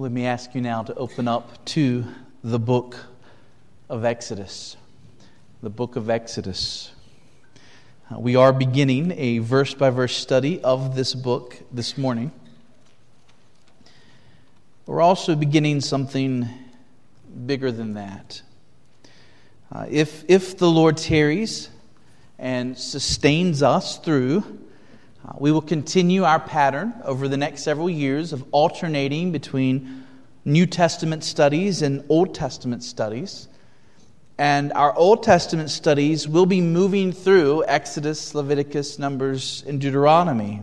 Let me ask you now to open up to the book of Exodus. The book of Exodus. Uh, we are beginning a verse by verse study of this book this morning. We're also beginning something bigger than that. Uh, if, if the Lord tarries and sustains us through, uh, we will continue our pattern over the next several years of alternating between New Testament studies and Old Testament studies. And our Old Testament studies will be moving through Exodus, Leviticus, Numbers, and Deuteronomy.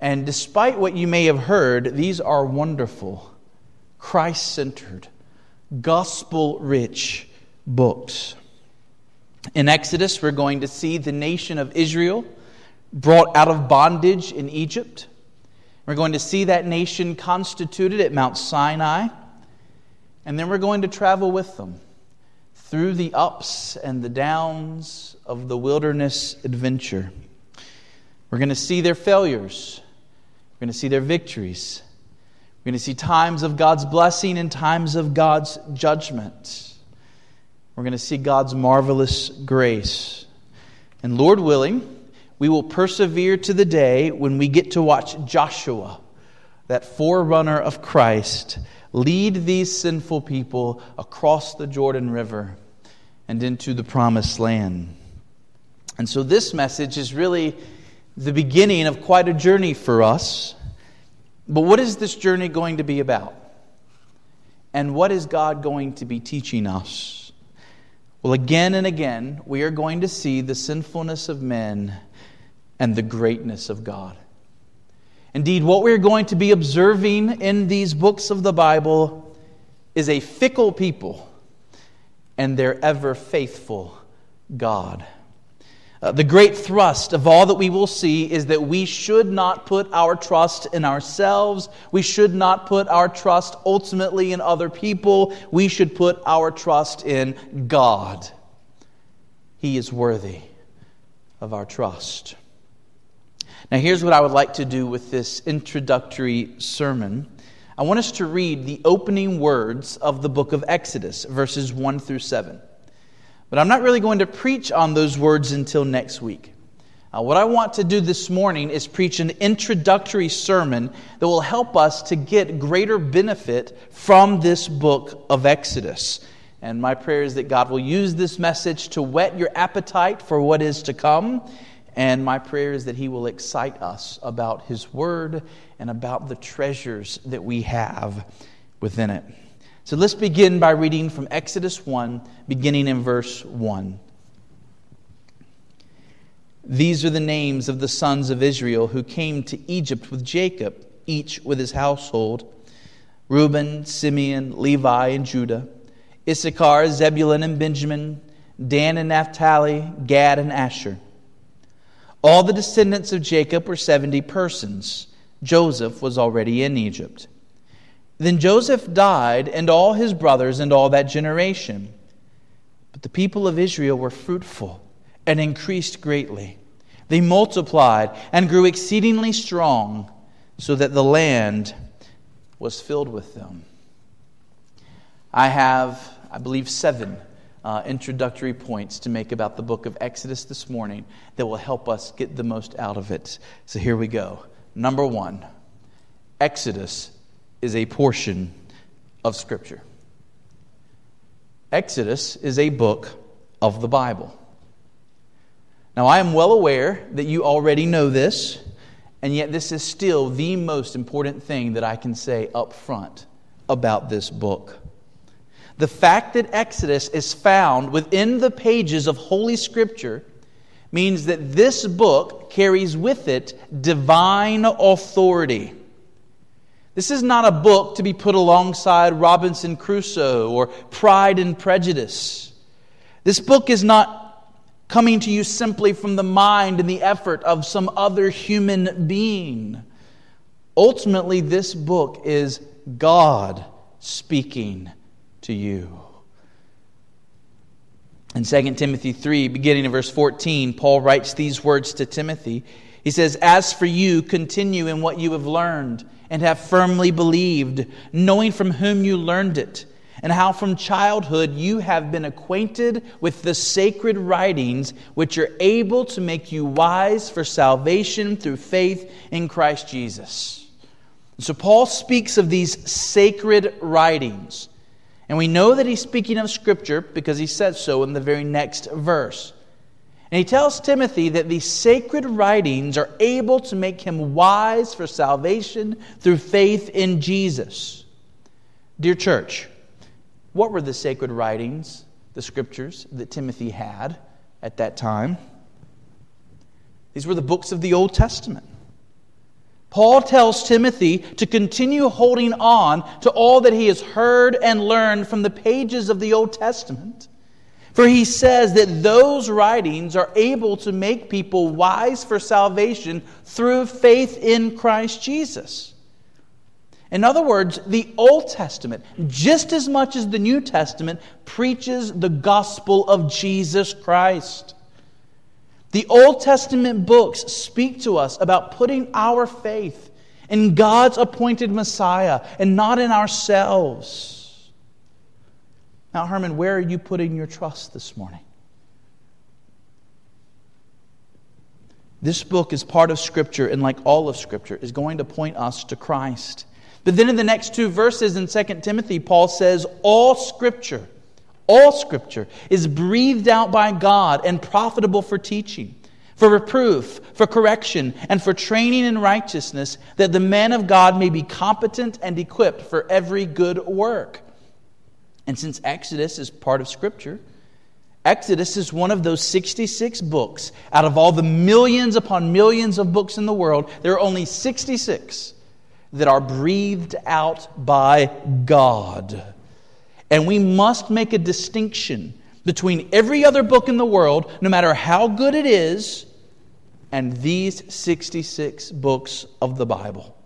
And despite what you may have heard, these are wonderful, Christ centered, gospel rich books. In Exodus, we're going to see the nation of Israel brought out of bondage in Egypt. We're going to see that nation constituted at Mount Sinai. And then we're going to travel with them through the ups and the downs of the wilderness adventure. We're going to see their failures, we're going to see their victories. We're going to see times of God's blessing and times of God's judgment. We're going to see God's marvelous grace. And Lord willing, we will persevere to the day when we get to watch Joshua, that forerunner of Christ, lead these sinful people across the Jordan River and into the promised land. And so, this message is really the beginning of quite a journey for us. But what is this journey going to be about? And what is God going to be teaching us? Well, again and again, we are going to see the sinfulness of men and the greatness of God. Indeed, what we're going to be observing in these books of the Bible is a fickle people and their ever faithful God. Uh, the great thrust of all that we will see is that we should not put our trust in ourselves. We should not put our trust ultimately in other people. We should put our trust in God. He is worthy of our trust. Now, here's what I would like to do with this introductory sermon. I want us to read the opening words of the book of Exodus, verses 1 through 7. But I'm not really going to preach on those words until next week. Uh, what I want to do this morning is preach an introductory sermon that will help us to get greater benefit from this book of Exodus. And my prayer is that God will use this message to whet your appetite for what is to come and my prayer is that He will excite us about His Word and about the treasures that we have within it. So let's begin by reading from Exodus 1, beginning in verse 1. These are the names of the sons of Israel who came to Egypt with Jacob, each with his household Reuben, Simeon, Levi, and Judah, Issachar, Zebulun, and Benjamin, Dan and Naphtali, Gad, and Asher. All the descendants of Jacob were 70 persons. Joseph was already in Egypt. Then Joseph died, and all his brothers, and all that generation. But the people of Israel were fruitful and increased greatly. They multiplied and grew exceedingly strong, so that the land was filled with them. I have, I believe, seven uh, introductory points to make about the book of Exodus this morning that will help us get the most out of it. So here we go. Number one Exodus is a portion of Scripture. Exodus is a book of the Bible. Now, I am well aware that you already know this, and yet this is still the most important thing that I can say up front about this book. The fact that Exodus is found within the pages of Holy Scripture means that this book carries with it divine authority. This is not a book to be put alongside Robinson Crusoe or Pride and Prejudice. This book is not coming to you simply from the mind and the effort of some other human being. Ultimately, this book is God speaking to you. In 2 Timothy 3, beginning in verse 14, Paul writes these words to Timothy. He says, As for you, continue in what you have learned and have firmly believed, knowing from whom you learned it, and how from childhood you have been acquainted with the sacred writings, which are able to make you wise for salvation through faith in Christ Jesus. So, Paul speaks of these sacred writings. And we know that he's speaking of Scripture because he says so in the very next verse. And he tells Timothy that these sacred writings are able to make him wise for salvation through faith in Jesus. Dear church, what were the sacred writings, the scriptures that Timothy had at that time? These were the books of the Old Testament. Paul tells Timothy to continue holding on to all that he has heard and learned from the pages of the Old Testament for he says that those writings are able to make people wise for salvation through faith in Christ Jesus. In other words, the Old Testament, just as much as the New Testament, preaches the gospel of Jesus Christ. The Old Testament books speak to us about putting our faith in God's appointed Messiah and not in ourselves. Now, Hermon, where are you putting your trust this morning? This book is part of Scripture, and like all of Scripture, is going to point us to Christ. But then in the next two verses in 2 Timothy, Paul says, All Scripture, all Scripture is breathed out by God and profitable for teaching, for reproof, for correction, and for training in righteousness, that the man of God may be competent and equipped for every good work. And since Exodus is part of Scripture, Exodus is one of those 66 books. Out of all the millions upon millions of books in the world, there are only 66 that are breathed out by God. And we must make a distinction between every other book in the world, no matter how good it is, and these 66 books of the Bible.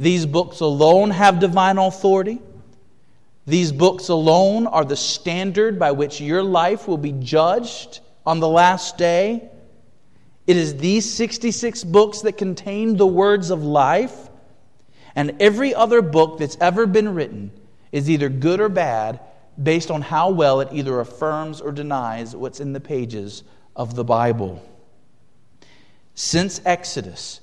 These books alone have divine authority. These books alone are the standard by which your life will be judged on the last day. It is these 66 books that contain the words of life, and every other book that's ever been written is either good or bad based on how well it either affirms or denies what's in the pages of the Bible. Since Exodus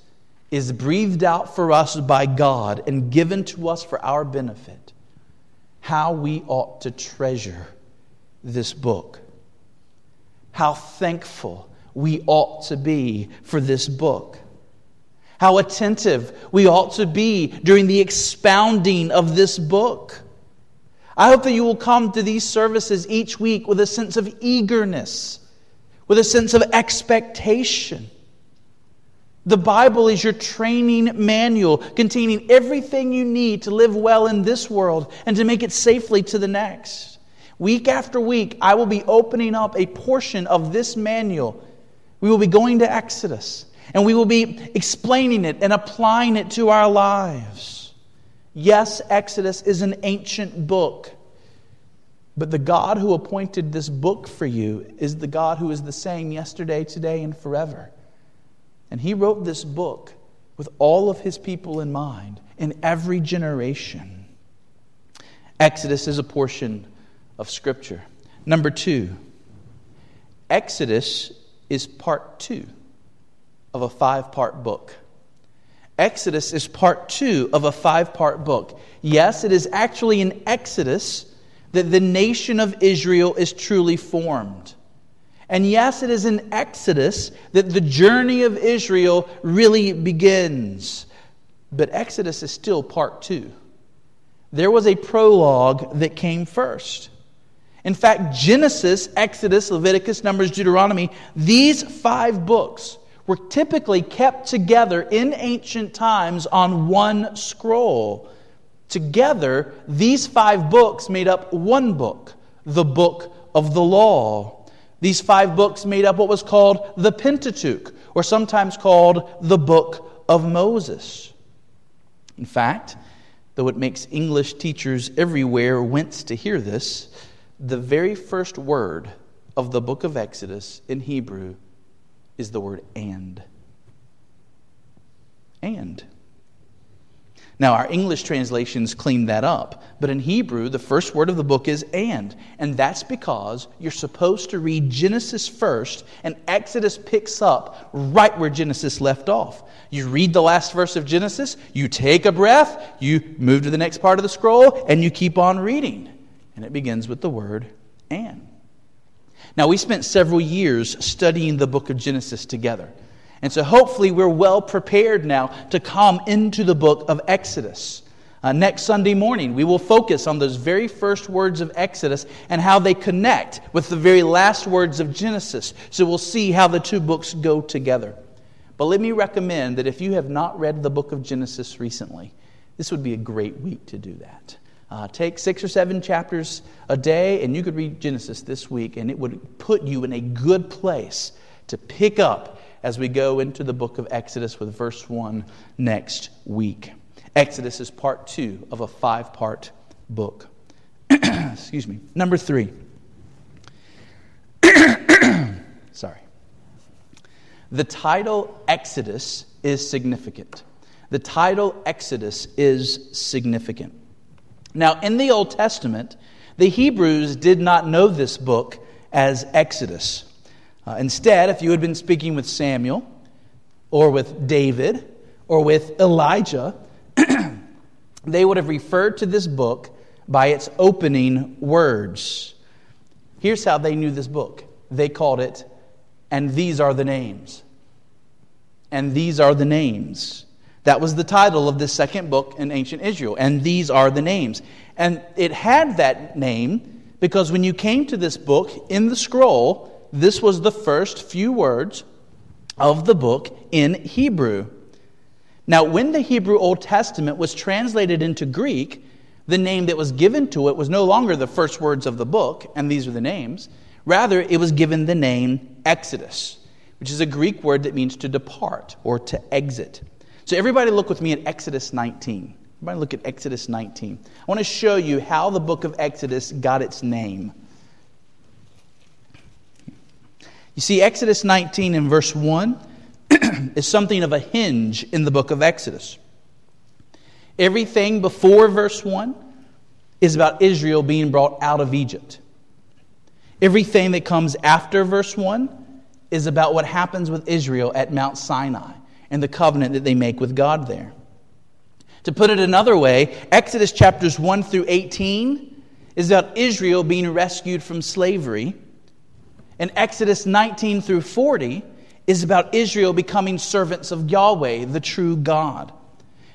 is breathed out for us by God and given to us for our benefit, how we ought to treasure this book. How thankful we ought to be for this book. How attentive we ought to be during the expounding of this book. I hope that you will come to these services each week with a sense of eagerness, with a sense of expectation the Bible is your training manual containing everything you need to live well in this world and to make it safely to the next. Week after week, I will be opening up a portion of this manual. We will be going to Exodus and we will be explaining it and applying it to our lives. Yes, Exodus is an ancient book, but the God who appointed this book for you is the God who is the same yesterday, today, and forever. And he wrote this book with all of his people in mind in every generation. Exodus is a portion of Scripture. Number two, Exodus is part two of a five part book. Exodus is part two of a five part book. Yes, it is actually in Exodus that the nation of Israel is truly formed. And yes, it is in Exodus that the journey of Israel really begins. But Exodus is still part two. There was a prologue that came first. In fact, Genesis, Exodus, Leviticus, Numbers, Deuteronomy, these five books were typically kept together in ancient times on one scroll. Together, these five books made up one book, the book of the law. These five books made up what was called the Pentateuch, or sometimes called the Book of Moses. In fact, though it makes English teachers everywhere wince to hear this, the very first word of the book of Exodus in Hebrew is the word and. And. Now, our English translations clean that up, but in Hebrew, the first word of the book is and. And that's because you're supposed to read Genesis first, and Exodus picks up right where Genesis left off. You read the last verse of Genesis, you take a breath, you move to the next part of the scroll, and you keep on reading. And it begins with the word and. Now, we spent several years studying the book of Genesis together. And so hopefully we're well prepared now to come into the book of Exodus. Uh, next Sunday morning, we will focus on those very first words of Exodus and how they connect with the very last words of Genesis. So we'll see how the two books go together. But let me recommend that if you have not read the book of Genesis recently, this would be a great week to do that. Uh, take six or seven chapters a day, and you could read Genesis this week, and it would put you in a good place to pick up as we go into the book of Exodus with verse 1 next week. Exodus is part two of a five part book. Excuse me. Number three. Sorry. The title Exodus is significant. The title Exodus is significant. Now, in the Old Testament, the Hebrews did not know this book as Exodus. Uh, instead, if you had been speaking with Samuel or with David or with Elijah, they would have referred to this book by its opening words. Here's how they knew this book they called it, and these are the names. And these are the names. That was the title of this second book in ancient Israel. And these are the names. And it had that name because when you came to this book in the scroll, this was the first few words of the book in Hebrew. Now, when the Hebrew Old Testament was translated into Greek, the name that was given to it was no longer the first words of the book, and these are the names. Rather, it was given the name Exodus, which is a Greek word that means to depart or to exit. So, everybody look with me at Exodus 19. Everybody look at Exodus 19. I want to show you how the book of Exodus got its name. You see, Exodus 19 and verse 1 is something of a hinge in the book of Exodus. Everything before verse 1 is about Israel being brought out of Egypt. Everything that comes after verse 1 is about what happens with Israel at Mount Sinai and the covenant that they make with God there. To put it another way, Exodus chapters 1 through 18 is about Israel being rescued from slavery and Exodus 19 through 40 is about Israel becoming servants of Yahweh, the true God.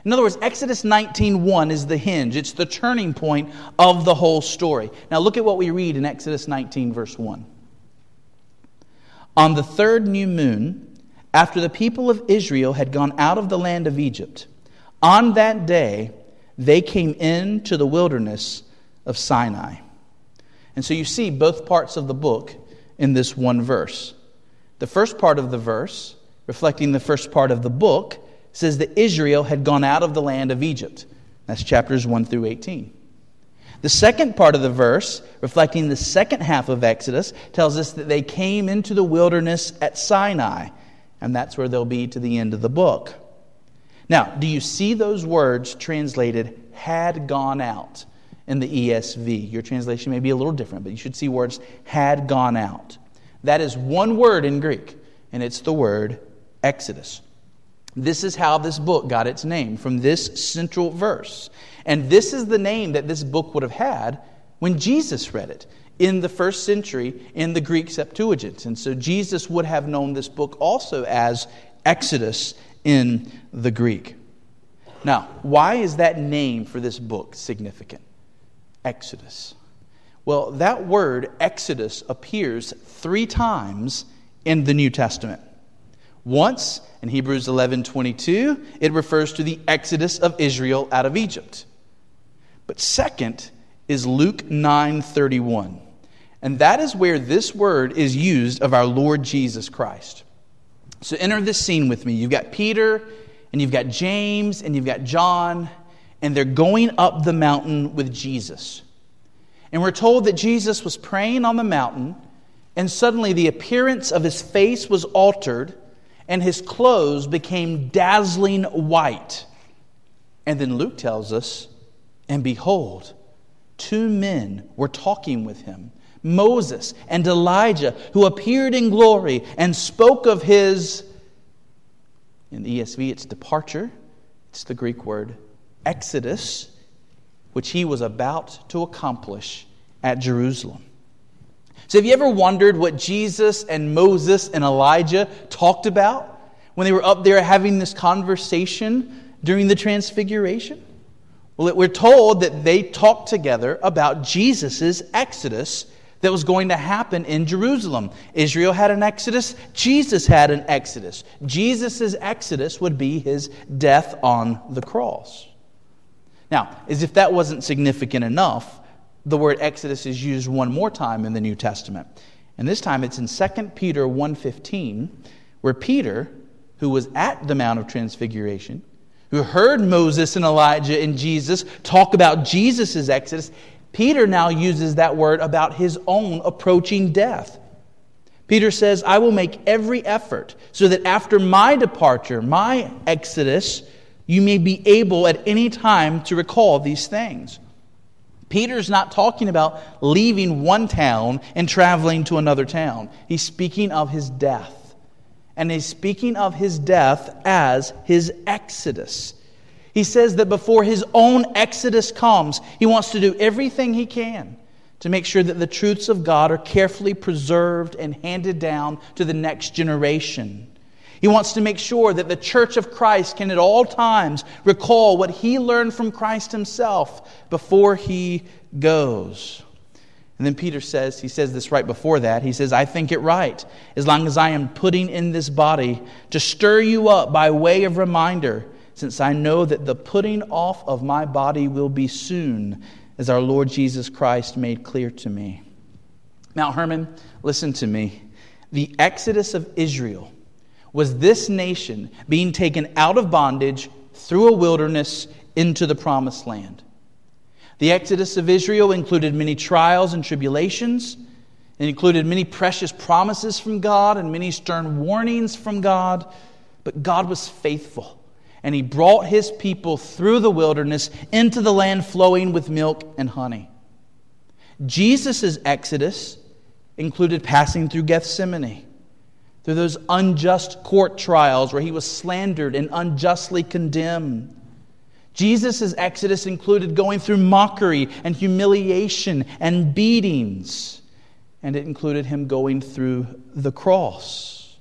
In other words, Exodus 19:1 is the hinge. It's the turning point of the whole story. Now look at what we read in Exodus 19 verse 1. On the third new moon, after the people of Israel had gone out of the land of Egypt, on that day they came into the wilderness of Sinai. And so you see both parts of the book in this one verse. The first part of the verse, reflecting the first part of the book, says that Israel had gone out of the land of Egypt. That's chapters 1 through 18. The second part of the verse, reflecting the second half of Exodus, tells us that they came into the wilderness at Sinai, and that's where they'll be to the end of the book. Now, do you see those words translated had gone out? in the ESV. Your translation may be a little different, but you should see words had gone out. That is one word in Greek, and it's the word Exodus. This is how this book got its name, from this central verse. And this is the name that this book would have had when Jesus read it in the first century in the Greek Septuagint. And so Jesus would have known this book also as Exodus in the Greek. Now, why is that name for this book significant? Exodus. Well, that word Exodus appears three times in the New Testament. Once in Hebrews 11:22, it refers to the exodus of Israel out of Egypt. But second is Luke 9:31. And that is where this word is used of our Lord Jesus Christ. So enter this scene with me. You've got Peter and you've got James and you've got John and they're going up the mountain with Jesus. And we're told that Jesus was praying on the mountain, and suddenly the appearance of his face was altered, and his clothes became dazzling white. And then Luke tells us, and behold, two men were talking with him Moses and Elijah, who appeared in glory and spoke of his, in the ESV, it's departure. It's the Greek word exodus, which he was about to accomplish at Jerusalem. So, have you ever wondered what Jesus and Moses and Elijah talked about when they were up there having this conversation during the Transfiguration? Well, we're told that they talked together about Jesus' exodus that was going to happen in Jerusalem. Israel had an exodus, Jesus had an exodus. Jesus' exodus would be his death on the cross. Now, as if that wasn't significant enough, the word exodus is used one more time in the New Testament. And this time it's in 2 Peter 1:15, where Peter, who was at the Mount of Transfiguration, who heard Moses and Elijah and Jesus talk about Jesus' exodus, Peter now uses that word about his own approaching death. Peter says, I will make every effort so that after my departure, my exodus, you may be able at any time to recall these things. Peter's not talking about leaving one town and traveling to another town. He's speaking of his death. And he's speaking of his death as his exodus. He says that before his own exodus comes, he wants to do everything he can to make sure that the truths of God are carefully preserved and handed down to the next generation. He wants to make sure that the church of Christ can at all times recall what he learned from Christ himself before he goes. And then Peter says, he says this right before that. He says, I think it right, as long as I am putting in this body to stir you up by way of reminder since I know that the putting off of my body will be soon, as our Lord Jesus Christ made clear to me. Mount Hermon, listen to me. The exodus of Israel was this nation being taken out of bondage through a wilderness into the promised land. The exodus of Israel included many trials and tribulations. It included many precious promises from God and many stern warnings from God. But God was faithful and he brought his people through the wilderness into the land flowing with milk and honey. Jesus' exodus included passing through Gethsemane, through those unjust court trials where he was slandered and unjustly condemned. Jesus' exodus included going through mockery and humiliation and beatings, and it included him going through the cross.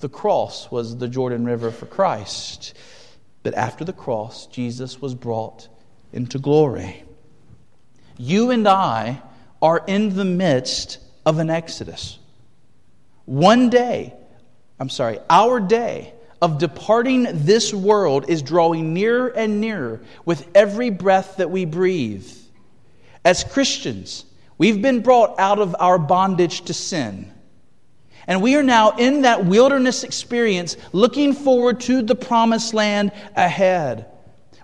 The cross was the Jordan River for Christ. But after the cross, Jesus was brought into glory. You and I are in the midst of an exodus. One day, I'm sorry, our day of departing this world is drawing nearer and nearer with every breath that we breathe. As Christians, we've been brought out of our bondage to sin. And we are now in that wilderness experience looking forward to the promised land ahead.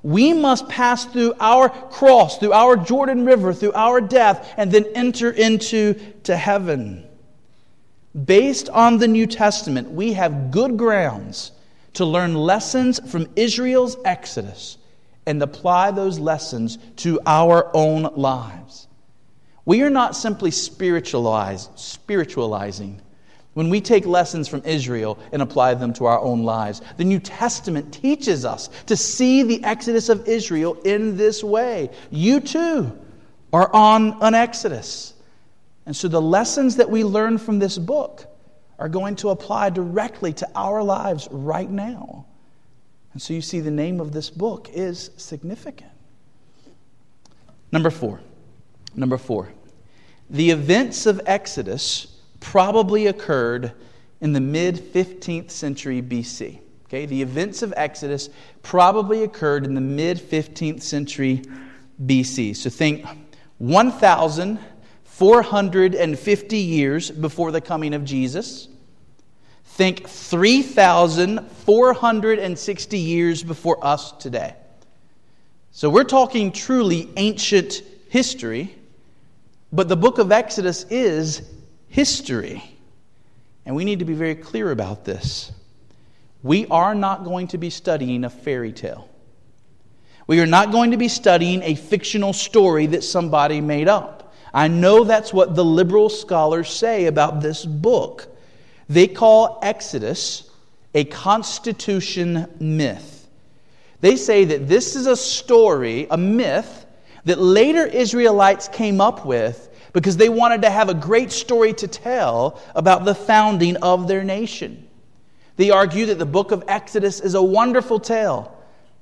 We must pass through our cross, through our Jordan River, through our death, and then enter into to heaven. Based on the New Testament, we have good grounds to learn lessons from Israel's exodus and apply those lessons to our own lives. We are not simply spiritualized, spiritualizing when we take lessons from Israel and apply them to our own lives. The New Testament teaches us to see the exodus of Israel in this way. You too are on an exodus. And so the lessons that we learn from this book are going to apply directly to our lives right now. And so you see, the name of this book is significant. Number four. Number four. The events of Exodus probably occurred in the mid 15th century BC. Okay, the events of Exodus probably occurred in the mid 15th century BC. So think 1,450 years before the coming of Jesus. Think 3,460 years before us today. So we're talking truly ancient history, but the book of Exodus is history. And we need to be very clear about this. We are not going to be studying a fairy tale. We are not going to be studying a fictional story that somebody made up. I know that's what the liberal scholars say about this book. They call Exodus a constitution myth. They say that this is a story, a myth, that later Israelites came up with because they wanted to have a great story to tell about the founding of their nation. They argue that the book of Exodus is a wonderful tale,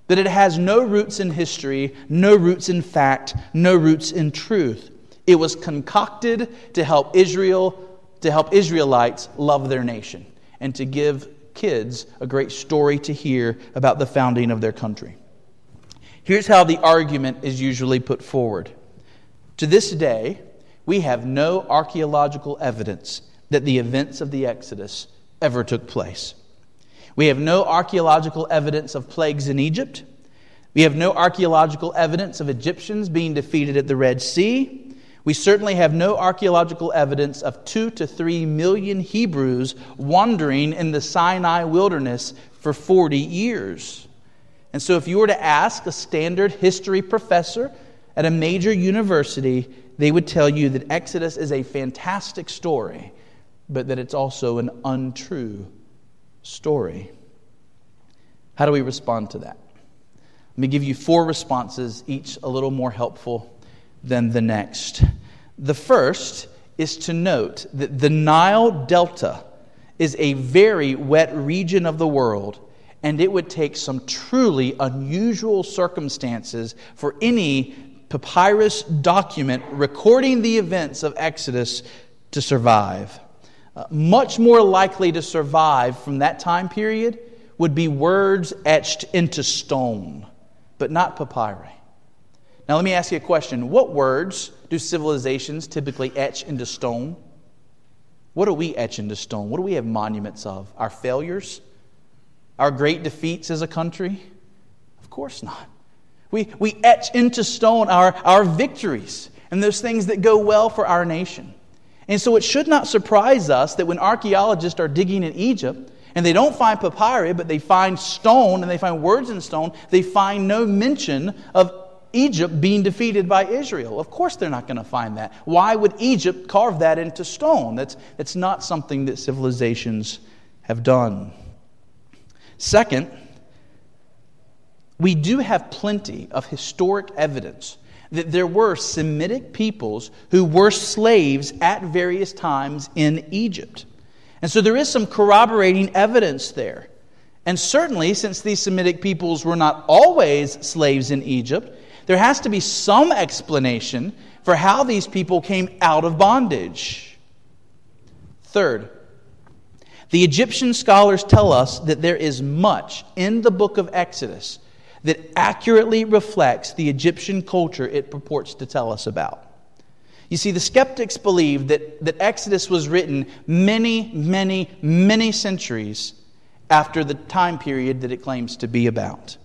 that it has no roots in history, no roots in fact, no roots in truth. It was concocted to help Israel, to help Israelites love their nation and to give kids a great story to hear about the founding of their country. Here's how the argument is usually put forward. To this day, we have no archaeological evidence that the events of the Exodus ever took place. We have no archaeological evidence of plagues in Egypt. We have no archaeological evidence of Egyptians being defeated at the Red Sea. We certainly have no archaeological evidence of two to three million Hebrews wandering in the Sinai wilderness for 40 years. And so, if you were to ask a standard history professor at a major university, they would tell you that Exodus is a fantastic story, but that it's also an untrue story. How do we respond to that? Let me give you four responses, each a little more helpful than the next. The first is to note that the Nile Delta is a very wet region of the world, and it would take some truly unusual circumstances for any papyrus document recording the events of Exodus to survive. Uh, much more likely to survive from that time period would be words etched into stone, but not papyri. Now, let me ask you a question. What words do civilizations typically etch into stone? What do we etch into stone? What do we have monuments of? Our failures? Our great defeats as a country? Of course not. We, we etch into stone our, our victories and those things that go well for our nation. And so it should not surprise us that when archaeologists are digging in Egypt and they don't find papyri, but they find stone and they find words in stone, they find no mention of Egypt being defeated by Israel. Of course, they're not going to find that. Why would Egypt carve that into stone? That's, that's not something that civilizations have done. Second, we do have plenty of historic evidence that there were Semitic peoples who were slaves at various times in Egypt. And so there is some corroborating evidence there. And certainly, since these Semitic peoples were not always slaves in Egypt, there has to be some explanation for how these people came out of bondage. Third, the Egyptian scholars tell us that there is much in the book of Exodus that accurately reflects the Egyptian culture it purports to tell us about. You see, the skeptics believe that, that Exodus was written many, many, many centuries after the time period that it claims to be about.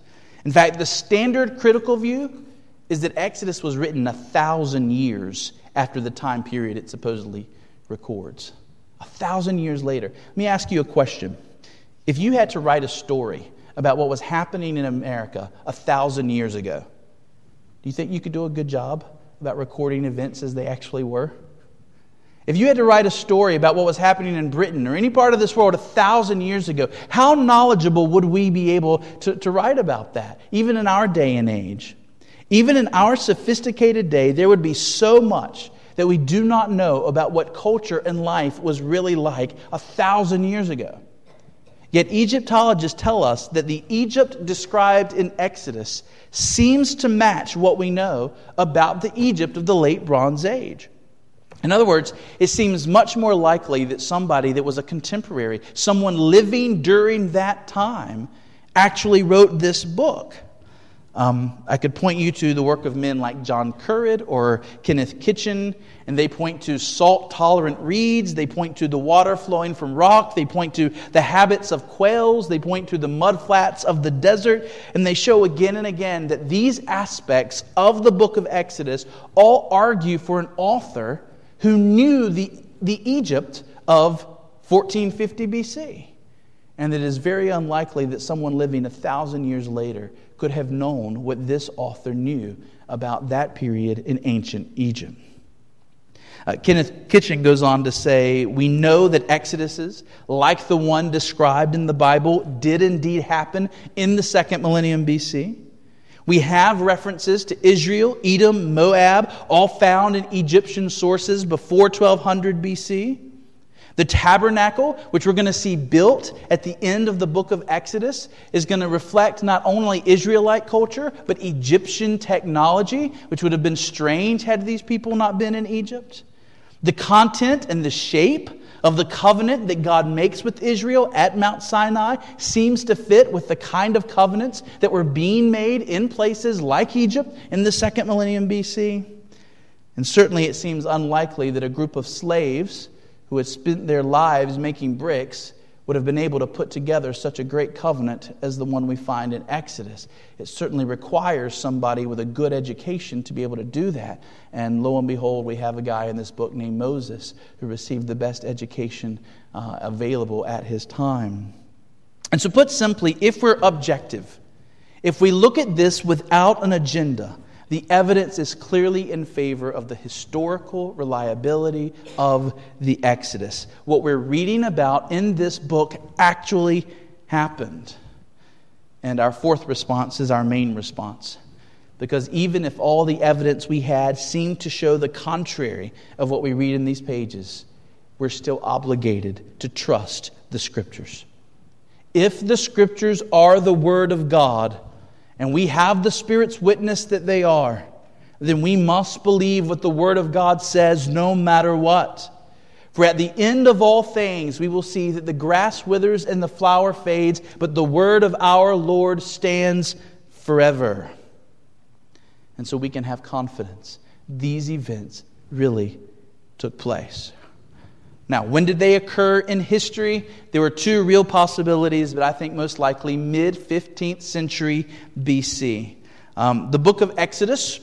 In fact, the standard critical view is that Exodus was written a thousand years after the time period it supposedly records. A thousand years later. Let me ask you a question. If you had to write a story about what was happening in America a thousand years ago, do you think you could do a good job about recording events as they actually were? If you had to write a story about what was happening in Britain or any part of this world a thousand years ago, how knowledgeable would we be able to, to write about that, even in our day and age? Even in our sophisticated day, there would be so much that we do not know about what culture and life was really like a thousand years ago. Yet Egyptologists tell us that the Egypt described in Exodus seems to match what we know about the Egypt of the late Bronze Age. In other words, it seems much more likely that somebody that was a contemporary, someone living during that time, actually wrote this book. Um, I could point you to the work of men like John Currid or Kenneth Kitchen, and they point to salt tolerant reeds. They point to the water flowing from rock. They point to the habits of quails. They point to the mudflats of the desert. And they show again and again that these aspects of the book of Exodus all argue for an author who knew the, the Egypt of 1450 BC. and it is very unlikely that someone living a thousand years later could have known what this author knew about that period in ancient Egypt. Uh, Kenneth Kitchen goes on to say, We know that exoduses, like the one described in the Bible, did indeed happen in the second millennium BC. We have references to Israel, Edom, Moab, all found in Egyptian sources before 1200 BC. The tabernacle, which we're going to see built at the end of the book of Exodus, is going to reflect not only Israelite culture, but Egyptian technology, which would have been strange had these people not been in Egypt. The content and the shape of the covenant that God makes with Israel at Mount Sinai seems to fit with the kind of covenants that were being made in places like Egypt in the second millennium BC. And certainly it seems unlikely that a group of slaves who had spent their lives making bricks would have been able to put together such a great covenant as the one we find in Exodus. It certainly requires somebody with a good education to be able to do that. And lo and behold, we have a guy in this book named Moses who received the best education uh, available at his time. And so, put simply, if we're objective, if we look at this without an agenda, the evidence is clearly in favor of the historical reliability of the Exodus. What we're reading about in this book actually happened. And our fourth response is our main response. Because even if all the evidence we had seemed to show the contrary of what we read in these pages, we're still obligated to trust the Scriptures. If the Scriptures are the Word of God, and we have the Spirit's witness that they are, then we must believe what the Word of God says no matter what. For at the end of all things, we will see that the grass withers and the flower fades, but the Word of our Lord stands forever. And so we can have confidence. These events really took place. Now, when did they occur in history? There were two real possibilities, but I think most likely mid 15th century BC. Um, the book of Exodus,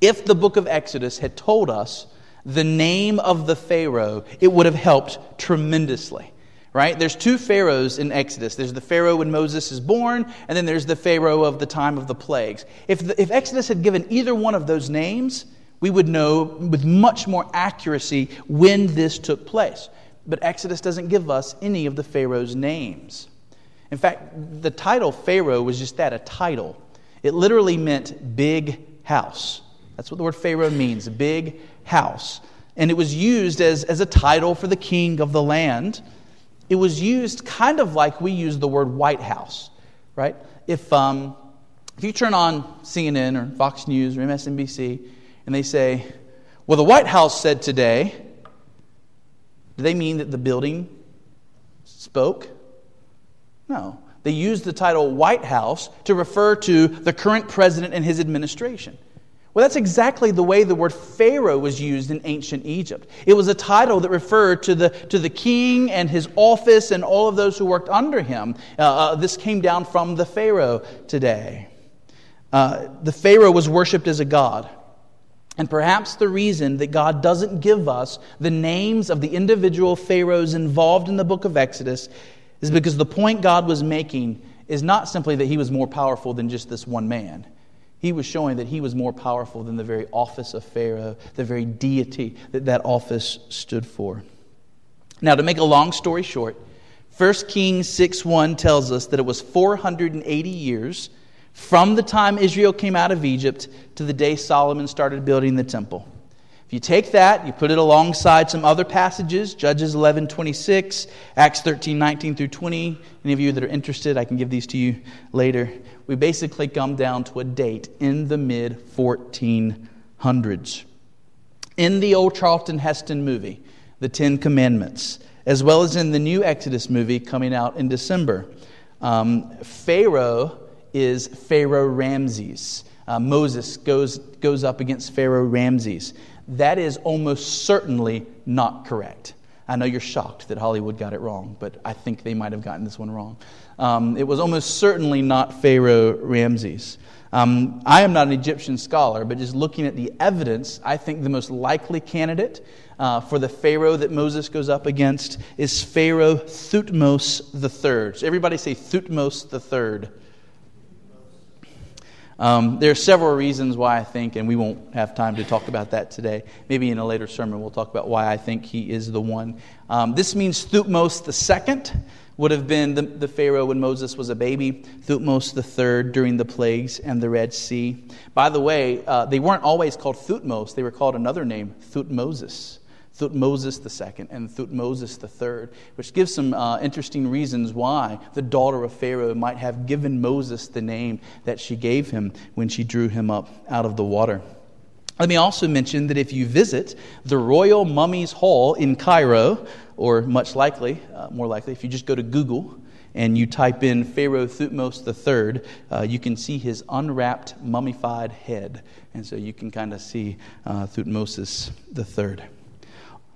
if the book of Exodus had told us the name of the Pharaoh, it would have helped tremendously. Right? There's two pharaohs in Exodus. There's the Pharaoh when Moses is born, and then there's the Pharaoh of the time of the plagues. If, the, if Exodus had given either one of those names, we would know with much more accuracy when this took place. But Exodus doesn't give us any of the Pharaoh's names. In fact, the title Pharaoh was just that a title. It literally meant big house. That's what the word Pharaoh means, big house. And it was used as, as a title for the king of the land. It was used kind of like we use the word White House, right? If, um, if you turn on CNN or Fox News or MSNBC, and they say, Well, the White House said today, do they mean that the building spoke? No. They use the title White House to refer to the current president and his administration. Well, that's exactly the way the word Pharaoh was used in ancient Egypt. It was a title that referred to the, to the king and his office and all of those who worked under him. Uh, uh, this came down from the Pharaoh today. Uh, the Pharaoh was worshipped as a god. And perhaps the reason that God doesn't give us the names of the individual pharaohs involved in the book of Exodus is because the point God was making is not simply that he was more powerful than just this one man. He was showing that he was more powerful than the very office of Pharaoh, the very deity that that office stood for. Now, to make a long story short, 1 Kings 6 1 tells us that it was 480 years from the time Israel came out of Egypt to the day Solomon started building the temple. If you take that, you put it alongside some other passages, Judges 11, 26, Acts 13, 19 through 20. Any of you that are interested, I can give these to you later. We basically come down to a date in the mid 1400s. In the old Charlton Heston movie, The Ten Commandments, as well as in the new Exodus movie coming out in December, um, Pharaoh is Pharaoh Ramses. Uh, Moses goes, goes up against Pharaoh Ramses. That is almost certainly not correct. I know you're shocked that Hollywood got it wrong, but I think they might have gotten this one wrong. Um, it was almost certainly not Pharaoh Ramses. Um, I am not an Egyptian scholar, but just looking at the evidence, I think the most likely candidate uh, for the Pharaoh that Moses goes up against is Pharaoh Thutmose III. So everybody say Thutmose III. Um, there are several reasons why I think, and we won't have time to talk about that today. Maybe in a later sermon we'll talk about why I think he is the one. Um, this means Thutmose II would have been the, the, Pharaoh when Moses was a baby, Thutmose III during the plagues and the Red Sea. By the way, uh, they weren't always called Thutmose, they were called another name, Thutmoses. Thutmoses II and Thutmoses III, which gives some uh, interesting reasons why the daughter of Pharaoh might have given Moses the name that she gave him when she drew him up out of the water. Let me also mention that if you visit the Royal Mummies Hall in Cairo, or much likely, uh, more likely, if you just go to Google and you type in Pharaoh Thutmose III, uh, you can see his unwrapped, mummified head. And so you can kind of see uh, Thutmose III.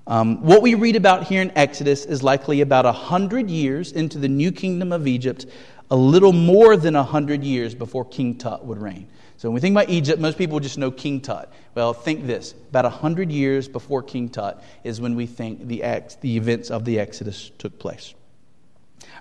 Um, what we read about here in Exodus is likely about a hundred years into the new kingdom of Egypt, a little more than a hundred years before King Tut would reign. So when we think about Egypt, most people just know King Tut. Well, think this: about a hundred years before King Tut is when we think the, ex- the events of the Exodus took place.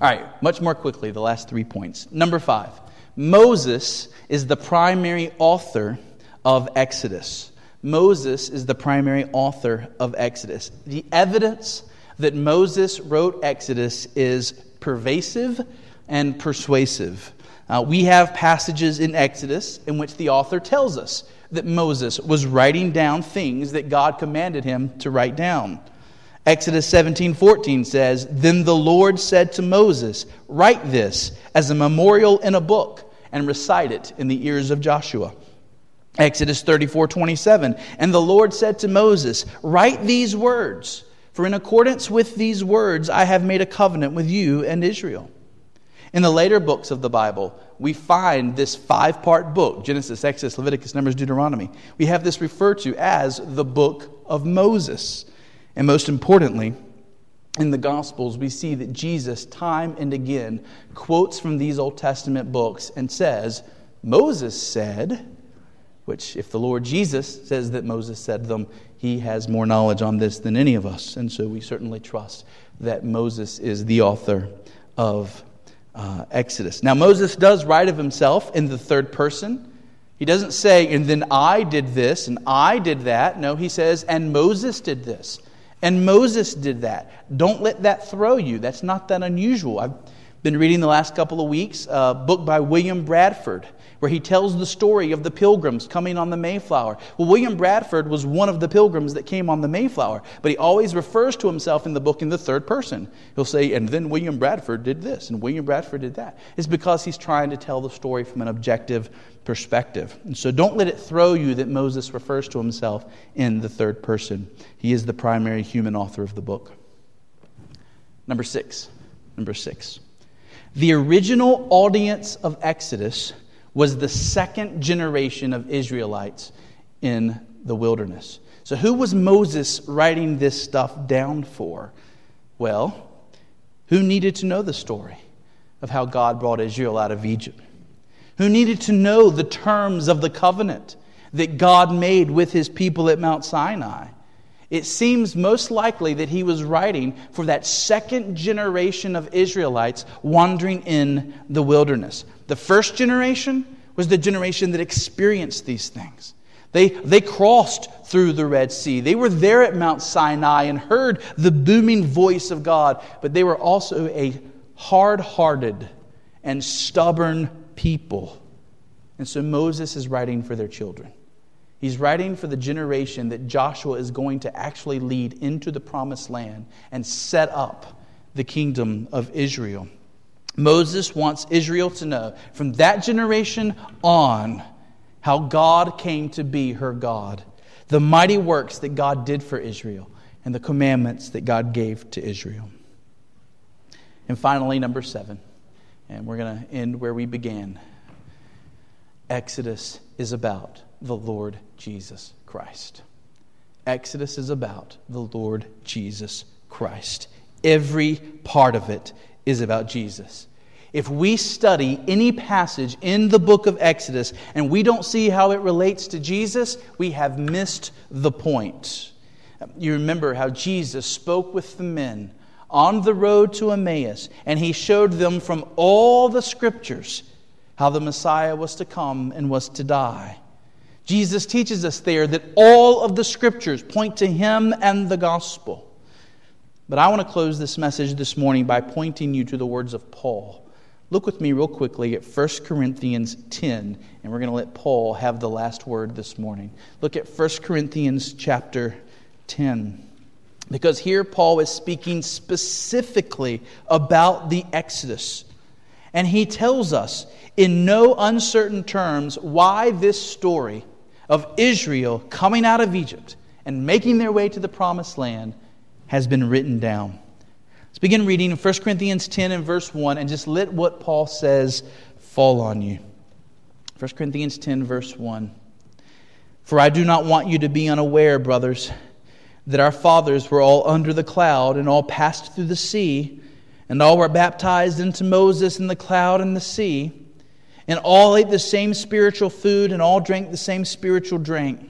All right, much more quickly, the last three points. Number five: Moses is the primary author of Exodus. Moses is the primary author of Exodus. The evidence that Moses wrote Exodus is pervasive and persuasive. Uh, we have passages in Exodus in which the author tells us that Moses was writing down things that God commanded him to write down. Exodus 17 14 says, Then the Lord said to Moses, Write this as a memorial in a book and recite it in the ears of Joshua. Exodus 34 27. And the Lord said to Moses, Write these words, for in accordance with these words I have made a covenant with you and Israel. In the later books of the Bible, we find this five part book Genesis, Exodus, Leviticus, Numbers, Deuteronomy. We have this referred to as the book of Moses. And most importantly, in the Gospels, we see that Jesus, time and again, quotes from these Old Testament books and says, Moses said, which, if the Lord Jesus says that Moses said them, he has more knowledge on this than any of us. And so we certainly trust that Moses is the author of uh, Exodus. Now, Moses does write of himself in the third person. He doesn't say, and then I did this and I did that. No, he says, and Moses did this. And Moses did that. Don't let that throw you. That's not that unusual. I've been reading the last couple of weeks a book by William Bradford where he tells the story of the pilgrims coming on the Mayflower. Well, William Bradford was one of the pilgrims that came on the Mayflower, but he always refers to himself in the book in the third person. He'll say, and then William Bradford did this, and William Bradford did that. It's because he's trying to tell the story from an objective perspective. And so don't let it throw you that Moses refers to himself in the third person. He is the primary human author of the book. Number six. Number six. The original audience of Exodus was the second generation of Israelites in the wilderness. So, who was Moses writing this stuff down for? Well, who needed to know the story of how God brought Israel out of Egypt? Who needed to know the terms of the covenant that God made with his people at Mount Sinai? It seems most likely that he was writing for that second generation of Israelites wandering in the wilderness. The first generation was the generation that experienced these things. They, they crossed through the Red Sea. They were there at Mount Sinai and heard the booming voice of God, but they were also a hard hearted and stubborn people. And so Moses is writing for their children. He's writing for the generation that Joshua is going to actually lead into the promised land and set up the kingdom of Israel. Moses wants Israel to know from that generation on how God came to be her God, the mighty works that God did for Israel, and the commandments that God gave to Israel. And finally, number seven, and we're going to end where we began. Exodus is about the Lord Jesus Christ. Exodus is about the Lord Jesus Christ. Every part of it is about Jesus. If we study any passage in the book of Exodus and we don't see how it relates to Jesus, we have missed the point. You remember how Jesus spoke with the men on the road to Emmaus, and he showed them from all the scriptures how the Messiah was to come and was to die. Jesus teaches us there that all of the scriptures point to him and the gospel. But I want to close this message this morning by pointing you to the words of Paul. Look with me real quickly at 1 Corinthians 10, and we're going to let Paul have the last word this morning. Look at 1 Corinthians chapter 10. Because here Paul is speaking specifically about the Exodus. And he tells us in no uncertain terms why this story of Israel coming out of Egypt and making their way to the promised land has been written down. Let's begin reading in 1 Corinthians 10 and verse 1 and just let what Paul says fall on you. 1 Corinthians 10, verse 1. For I do not want you to be unaware, brothers, that our fathers were all under the cloud and all passed through the sea, and all were baptized into Moses in the cloud and the sea, and all ate the same spiritual food and all drank the same spiritual drink.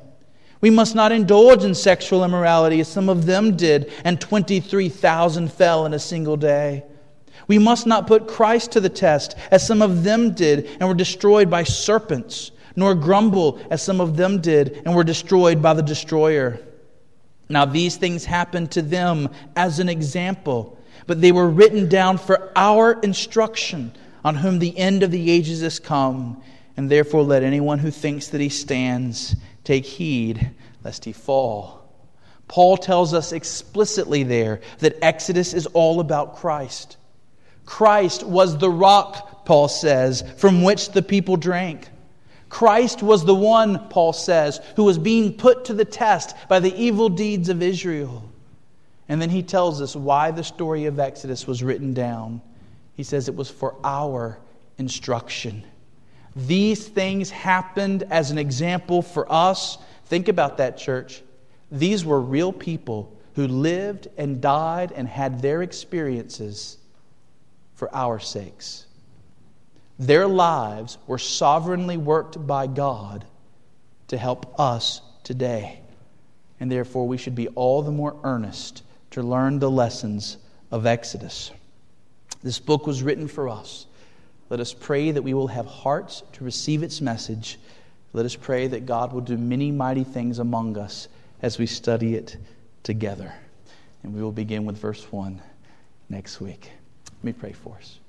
We must not indulge in sexual immorality as some of them did, and 23,000 fell in a single day. We must not put Christ to the test, as some of them did and were destroyed by serpents, nor grumble, as some of them did and were destroyed by the destroyer. Now, these things happened to them as an example, but they were written down for our instruction, on whom the end of the ages has come. And therefore, let anyone who thinks that he stands take heed lest he fall. Paul tells us explicitly there that Exodus is all about Christ. Christ was the rock, Paul says, from which the people drank. Christ was the one, Paul says, who was being put to the test by the evil deeds of Israel. And then he tells us why the story of Exodus was written down. He says it was for our instruction. These things happened as an example for us. Think about that, church. These were real people who lived and died and had their experiences for our sakes. Their lives were sovereignly worked by God to help us today. And therefore, we should be all the more earnest to learn the lessons of Exodus. This book was written for us. Let us pray that we will have hearts to receive its message. Let us pray that God will do many mighty things among us as we study it together. And we will begin with verse 1 next week. Let me pray for us.